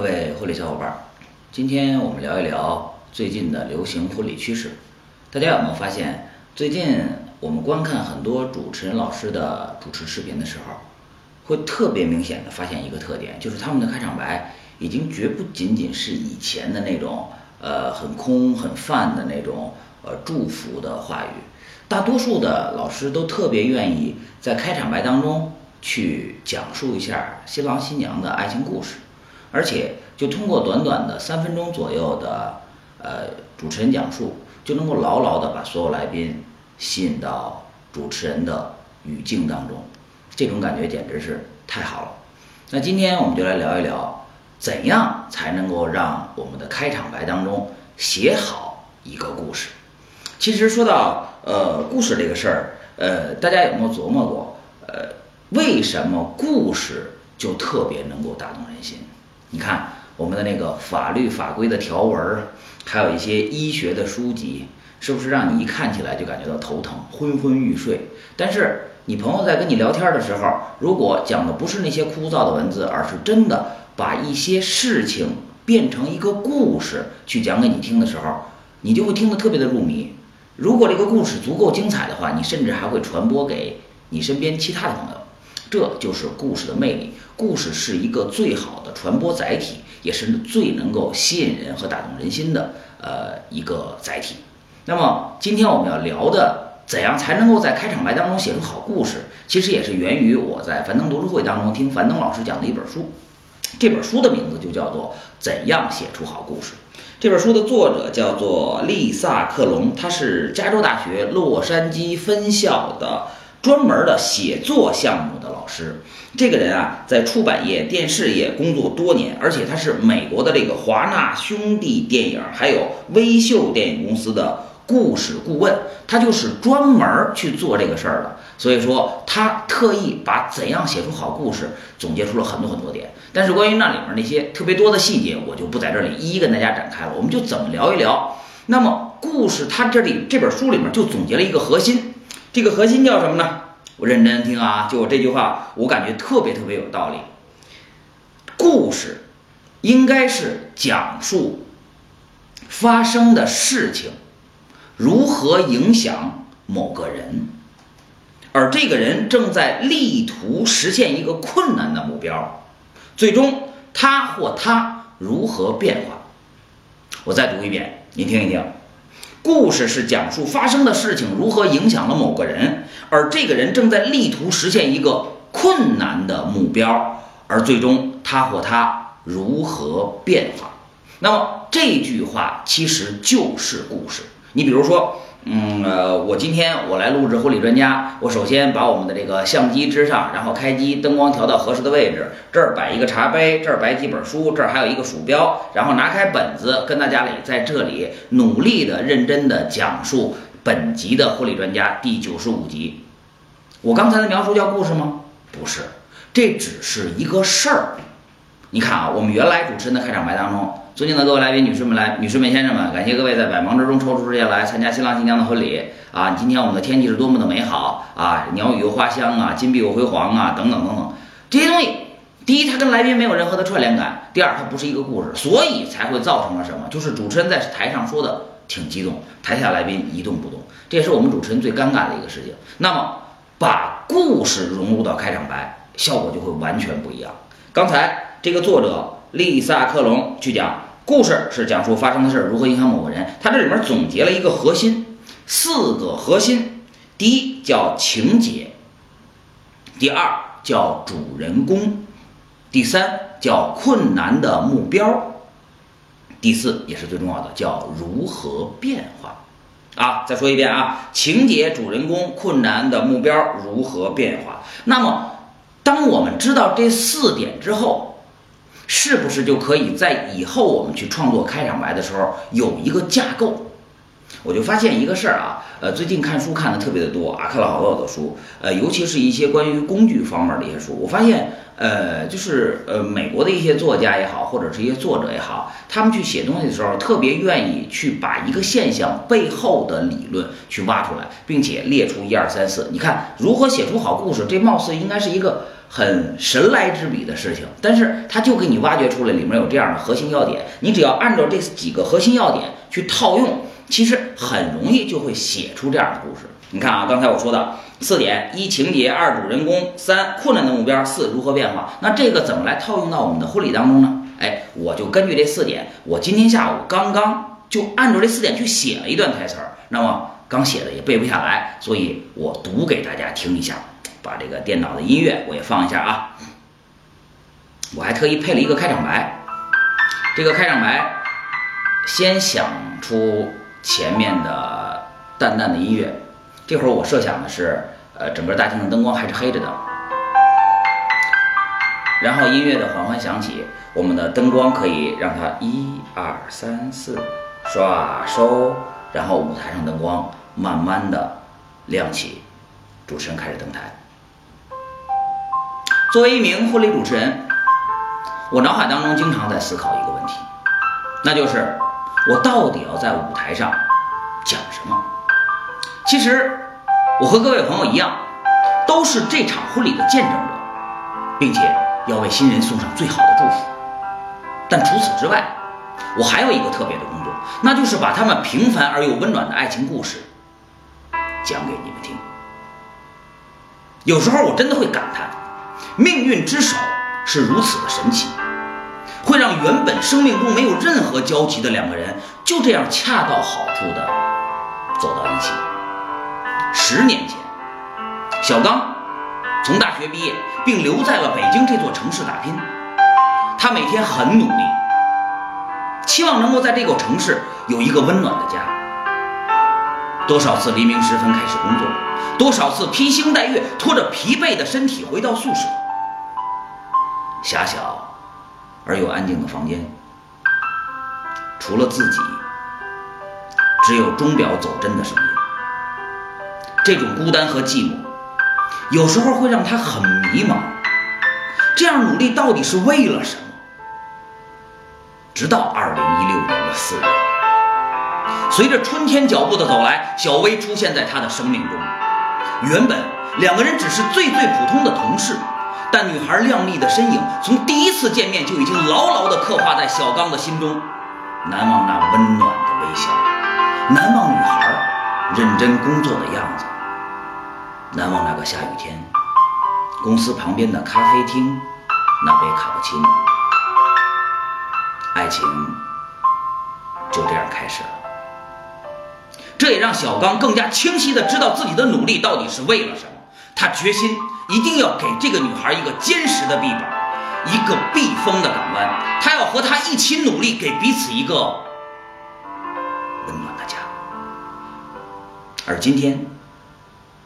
各位婚礼小伙伴，今天我们聊一聊最近的流行婚礼趋势。大家有没有发现，最近我们观看很多主持人老师的主持视频的时候，会特别明显的发现一个特点，就是他们的开场白已经绝不仅仅是以前的那种呃很空很泛的那种呃祝福的话语，大多数的老师都特别愿意在开场白当中去讲述一下新郎新娘的爱情故事。而且，就通过短短的三分钟左右的呃主持人讲述，就能够牢牢的把所有来宾吸引到主持人的语境当中，这种感觉简直是太好了。那今天我们就来聊一聊，怎样才能够让我们的开场白当中写好一个故事。其实说到呃故事这个事儿，呃，大家有没有琢磨过，呃，为什么故事就特别能够打动人心？你看我们的那个法律法规的条文，还有一些医学的书籍，是不是让你一看起来就感觉到头疼、昏昏欲睡？但是你朋友在跟你聊天的时候，如果讲的不是那些枯燥的文字，而是真的把一些事情变成一个故事去讲给你听的时候，你就会听得特别的入迷。如果这个故事足够精彩的话，你甚至还会传播给你身边其他的朋友。这就是故事的魅力。故事是一个最好的传播载体，也是最能够吸引人和打动人心的呃一个载体。那么今天我们要聊的，怎样才能够在开场白当中写出好故事，其实也是源于我在樊登读书会当中听樊登老师讲的一本书。这本书的名字就叫做《怎样写出好故事》。这本书的作者叫做丽萨克隆，他是加州大学洛杉矶分校的。专门的写作项目的老师，这个人啊，在出版业、电视业工作多年，而且他是美国的这个华纳兄弟电影还有微秀电影公司的故事顾问，他就是专门去做这个事儿的。所以说，他特意把怎样写出好故事总结出了很多很多点。但是关于那里面那些特别多的细节，我就不在这里一一跟大家展开了。我们就怎么聊一聊。那么，故事他这里这本书里面就总结了一个核心。这个核心叫什么呢？我认真听啊，就我这句话，我感觉特别特别有道理。故事应该是讲述发生的事情如何影响某个人，而这个人正在力图实现一个困难的目标，最终他或他如何变化。我再读一遍，您听一听。故事是讲述发生的事情如何影响了某个人，而这个人正在力图实现一个困难的目标，而最终他或他如何变化。那么这句话其实就是故事。你比如说。嗯呃，我今天我来录制婚礼专家，我首先把我们的这个相机支上，然后开机，灯光调到合适的位置，这儿摆一个茶杯，这儿摆几本书，这儿还有一个鼠标，然后拿开本子，跟大家里在这里努力的、认真的讲述本集的婚礼专家第九十五集。我刚才的描述叫故事吗？不是，这只是一个事儿。你看啊，我们原来主持人的开场白当中。尊敬的各位来宾、女士们、来女士们、先生们，感谢各位在百忙之中抽出时间来参加新郎新娘的婚礼啊！今天我们的天气是多么的美好啊！鸟语花香啊，金碧辉煌啊，等等等等，这些东西，第一，它跟来宾没有任何的串联感；第二，它不是一个故事，所以才会造成了什么？就是主持人在台上说的挺激动，台下来宾一动不动，这也是我们主持人最尴尬的一个事情。那么，把故事融入到开场白，效果就会完全不一样。刚才这个作者丽萨克隆去讲。故事是讲述发生的事如何影响某个人，他这里面总结了一个核心，四个核心。第一叫情节，第二叫主人公，第三叫困难的目标，第四也是最重要的叫如何变化。啊，再说一遍啊，情节、主人公、困难的目标如何变化。那么，当我们知道这四点之后。是不是就可以在以后我们去创作开场白的时候有一个架构？我就发现一个事儿啊，呃，最近看书看的特别的多啊，看了好多好多书，呃，尤其是一些关于工具方面的一些书。我发现，呃，就是呃，美国的一些作家也好，或者是一些作者也好，他们去写东西的时候，特别愿意去把一个现象背后的理论去挖出来，并且列出一二三四。你看，如何写出好故事，这貌似应该是一个很神来之笔的事情，但是他就给你挖掘出来里面有这样的核心要点，你只要按照这几个核心要点去套用，其实很容易就会写出这样的故事。你看啊，刚才我说的四点：一情节，二主人公，三困难的目标，四如何变化。那这个怎么来套用到我们的婚礼当中呢？哎，我就根据这四点，我今天下午刚刚就按照这四点去写了一段台词儿。那么刚写的也背不下来，所以我读给大家听一下。把这个电脑的音乐我也放一下啊。我还特意配了一个开场白，这个开场白先想出前面的淡淡的音乐。这会儿我设想的是，呃，整个大厅的灯光还是黑着的，然后音乐的缓缓响起，我们的灯光可以让它一二三四刷收，然后舞台上灯光慢慢的亮起，主持人开始登台。作为一名婚礼主持人，我脑海当中经常在思考一个问题，那就是我到底要在舞台上讲什么？其实，我和各位朋友一样，都是这场婚礼的见证者，并且要为新人送上最好的祝福。但除此之外，我还有一个特别的工作，那就是把他们平凡而又温暖的爱情故事讲给你们听。有时候我真的会感叹，命运之手是如此的神奇，会让原本生命中没有任何交集的两个人，就这样恰到好处的走到一起。十年前，小刚从大学毕业，并留在了北京这座城市打拼。他每天很努力，期望能够在这个城市有一个温暖的家。多少次黎明时分开始工作，多少次披星戴月，拖着疲惫的身体回到宿舍。狭小而又安静的房间，除了自己，只有钟表走针的声音。这种孤单和寂寞，有时候会让他很迷茫。这样努力到底是为了什么？直到二零一六年的四月，随着春天脚步的走来，小薇出现在他的生命中。原本两个人只是最最普通的同事，但女孩靓丽的身影从第一次见面就已经牢牢地刻画在小刚的心中。难忘那温暖的微笑，难忘女孩认真工作的样子。难忘那个下雨天，公司旁边的咖啡厅，那杯卡布奇诺，爱情就这样开始了。这也让小刚更加清晰地知道自己的努力到底是为了什么。他决心一定要给这个女孩一个坚实的臂膀，一个避风的港湾。他要和她一起努力，给彼此一个温暖的家。而今天。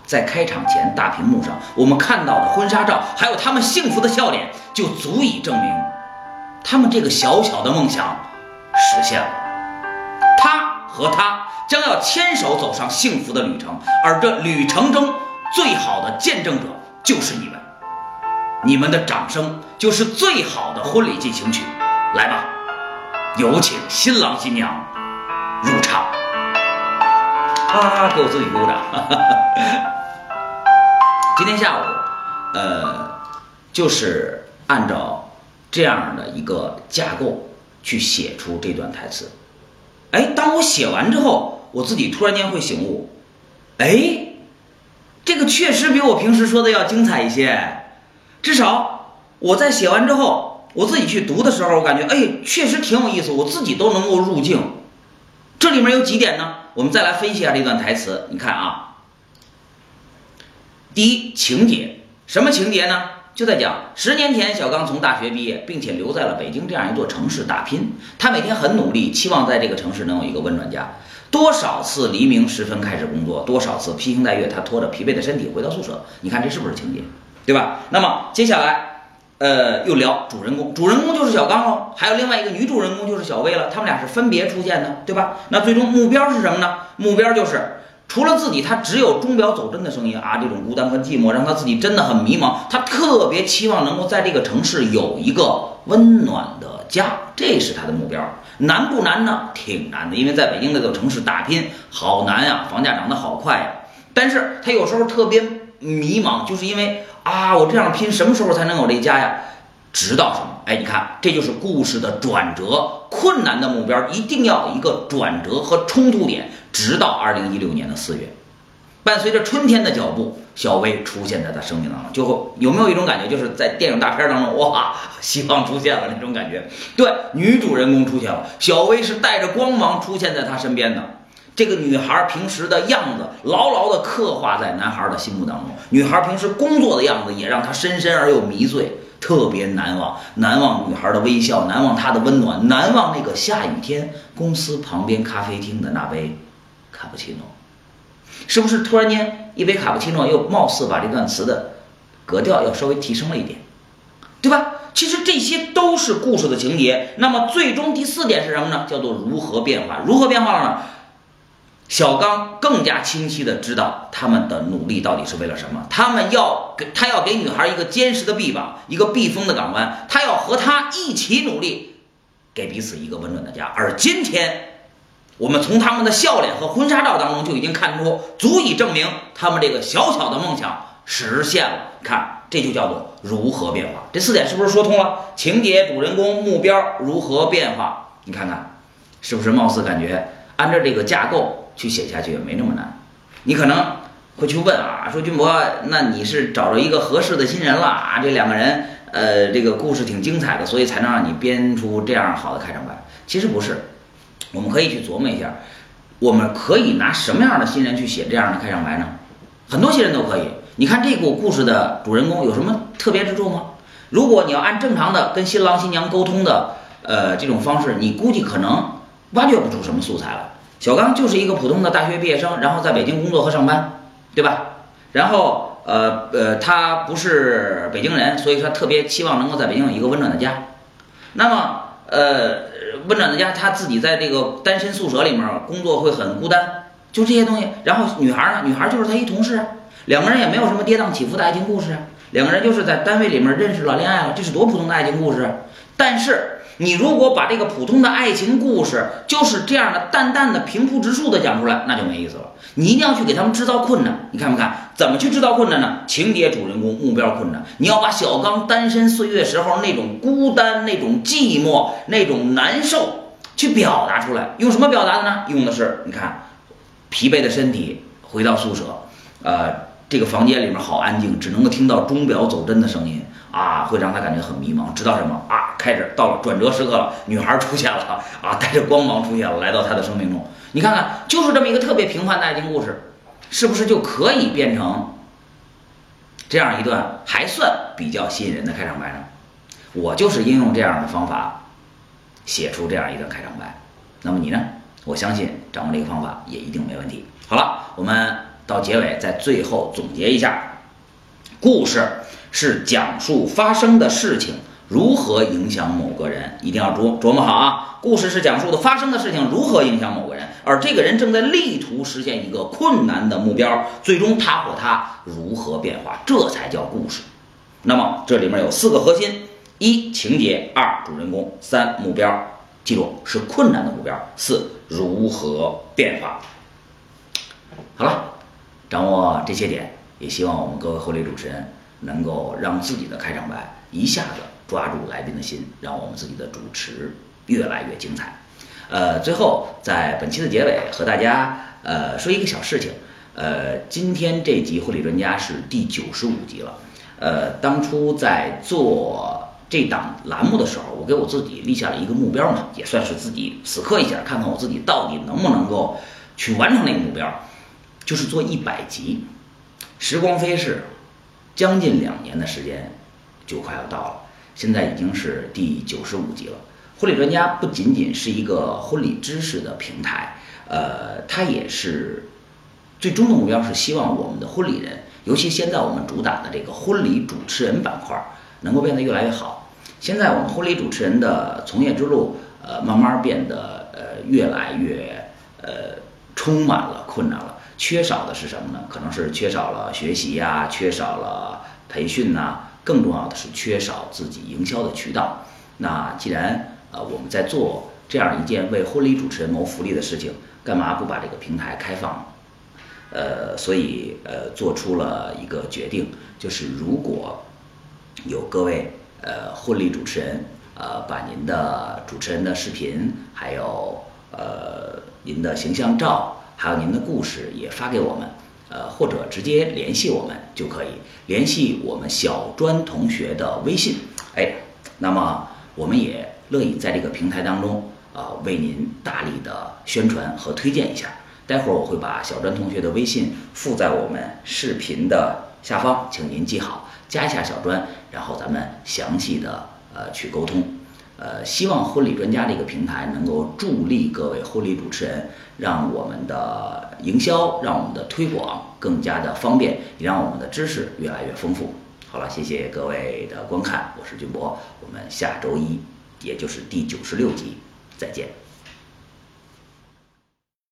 在开场前，大屏幕上我们看到的婚纱照，还有他们幸福的笑脸，就足以证明，他们这个小小的梦想实现了。他和她将要牵手走上幸福的旅程，而这旅程中最好的见证者就是你们，你们的掌声就是最好的婚礼进行曲。来吧，有请新郎新娘入场。啊，给我自己鼓掌。今天下午，呃，就是按照这样的一个架构去写出这段台词。哎，当我写完之后，我自己突然间会醒悟，哎，这个确实比我平时说的要精彩一些。至少我在写完之后，我自己去读的时候，我感觉哎，确实挺有意思，我自己都能够入境。这里面有几点呢？我们再来分析一下这段台词。你看啊。第一情节，什么情节呢？就在讲十年前，小刚从大学毕业，并且留在了北京这样一座城市打拼。他每天很努力，期望在这个城市能有一个温暖家。多少次黎明时分开始工作，多少次披星戴月，他拖着疲惫的身体回到宿舍。你看这是不是情节？对吧？那么接下来，呃，又聊主人公，主人公就是小刚喽，还有另外一个女主人公就是小薇了。他们俩是分别出现的，对吧？那最终目标是什么呢？目标就是除了自己，他只有钟表走针的声音啊，这种孤单和寂寞让他自己真的很迷茫。他特别期望能够在这个城市有一个温暖的家，这是他的目标。难不难呢？挺难的，因为在北京这座城市打拼好难呀，房价涨得好快呀。但是他有时候特别迷茫，就是因为啊，我这样拼，什么时候才能有这家呀？直到什么？哎，你看，这就是故事的转折。困难的目标一定要有一个转折和冲突点。直到二零一六年的四月，伴随着春天的脚步，小薇出现在他生命当中，就会有没有一种感觉，就是在电影大片当中，哇，希望出现了那种感觉。对，女主人公出现了，小薇是带着光芒出现在他身边的。这个女孩平时的样子，牢牢地刻画在男孩的心目当中。女孩平时工作的样子，也让他深深而又迷醉。特别难忘，难忘女孩的微笑，难忘她的温暖，难忘那个下雨天公司旁边咖啡厅的那杯卡布奇诺。是不是突然间一杯卡布奇诺又貌似把这段词的格调要稍微提升了一点，对吧？其实这些都是故事的情节。那么最终第四点是什么呢？叫做如何变化？如何变化了呢？小刚更加清晰的知道他们的努力到底是为了什么。他们要给他要给女孩一个坚实的臂膀，一个避风的港湾。他要和她一起努力，给彼此一个温暖的家。而今天，我们从他们的笑脸和婚纱照当中就已经看出，足以证明他们这个小小的梦想实现了。看，这就叫做如何变化。这四点是不是说通了？情节、主人公、目标如何变化？你看看，是不是貌似感觉按照这个架构？去写下去也没那么难，你可能会去问啊，说军博，那你是找着一个合适的新人了啊？这两个人，呃，这个故事挺精彩的，所以才能让你编出这样好的开场白。其实不是，我们可以去琢磨一下，我们可以拿什么样的新人去写这样的开场白呢？很多新人都可以。你看这个故事的主人公有什么特别之处吗？如果你要按正常的跟新郎新娘沟通的，呃，这种方式，你估计可能挖掘不出什么素材了。小刚就是一个普通的大学毕业生，然后在北京工作和上班，对吧？然后，呃呃，他不是北京人，所以他特别期望能够在北京有一个温暖的家。那么，呃，温暖的家，他自己在这个单身宿舍里面工作会很孤单，就这些东西。然后女孩呢，女孩就是他一同事，两个人也没有什么跌宕起伏的爱情故事，两个人就是在单位里面认识了、恋爱了，这是多普通的爱情故事。但是。你如果把这个普通的爱情故事就是这样的淡淡的平铺直述的讲出来，那就没意思了。你一定要去给他们制造困难。你看不看？怎么去制造困难呢？情节主人公目标困难。你要把小刚单身岁月时候那种孤单、那种寂寞、那种难受去表达出来。用什么表达的呢？用的是你看，疲惫的身体回到宿舍，呃。这个房间里面好安静，只能够听到钟表走针的声音啊，会让他感觉很迷茫。知道什么啊？开始到了转折时刻了，女孩出现了啊，带着光芒出现了，来到他的生命中。你看看，就是这么一个特别平凡的爱情故事，是不是就可以变成这样一段还算比较吸引人的开场白呢？我就是应用这样的方法写出这样一段开场白。那么你呢？我相信掌握这个方法也一定没问题。好了，我们。到结尾，在最后总结一下，故事是讲述发生的事情如何影响某个人，一定要琢琢磨好啊！故事是讲述的发生的事情如何影响某个人，而这个人正在力图实现一个困难的目标，最终他或他如何变化，这才叫故事。那么这里面有四个核心：一情节，二主人公，三目标。记住，是困难的目标。四如何变化。好了。掌握这些点，也希望我们各位婚礼主持人能够让自己的开场白一下子抓住来宾的心，让我们自己的主持越来越精彩。呃，最后在本期的结尾和大家呃说一个小事情。呃，今天这集婚礼专家是第九十五集了。呃，当初在做这档栏目的时候，我给我自己立下了一个目标嘛，也算是自己死磕一下，看看我自己到底能不能够去完成那个目标。就是做一百集，时光飞逝，将近两年的时间就快要到了。现在已经是第九十五集了。婚礼专家不仅仅是一个婚礼知识的平台，呃，它也是最终的目标是希望我们的婚礼人，尤其现在我们主打的这个婚礼主持人板块，能够变得越来越好。现在我们婚礼主持人的从业之路，呃，慢慢变得呃越来越呃充满了困难了。缺少的是什么呢？可能是缺少了学习呀，缺少了培训呐，更重要的是缺少自己营销的渠道。那既然呃我们在做这样一件为婚礼主持人谋福利的事情，干嘛不把这个平台开放？呃，所以呃做出了一个决定，就是如果有各位呃婚礼主持人呃把您的主持人的视频，还有呃您的形象照。还有您的故事也发给我们，呃，或者直接联系我们就可以联系我们小专同学的微信，哎，那么我们也乐意在这个平台当中啊为您大力的宣传和推荐一下。待会儿我会把小专同学的微信附在我们视频的下方，请您记好，加一下小专，然后咱们详细的呃去沟通。呃，希望婚礼专家这个平台能够助力各位婚礼主持人，让我们的营销，让我们的推广更加的方便，也让我们的知识越来越丰富。好了，谢谢各位的观看，我是俊博，我们下周一，也就是第九十六集再见。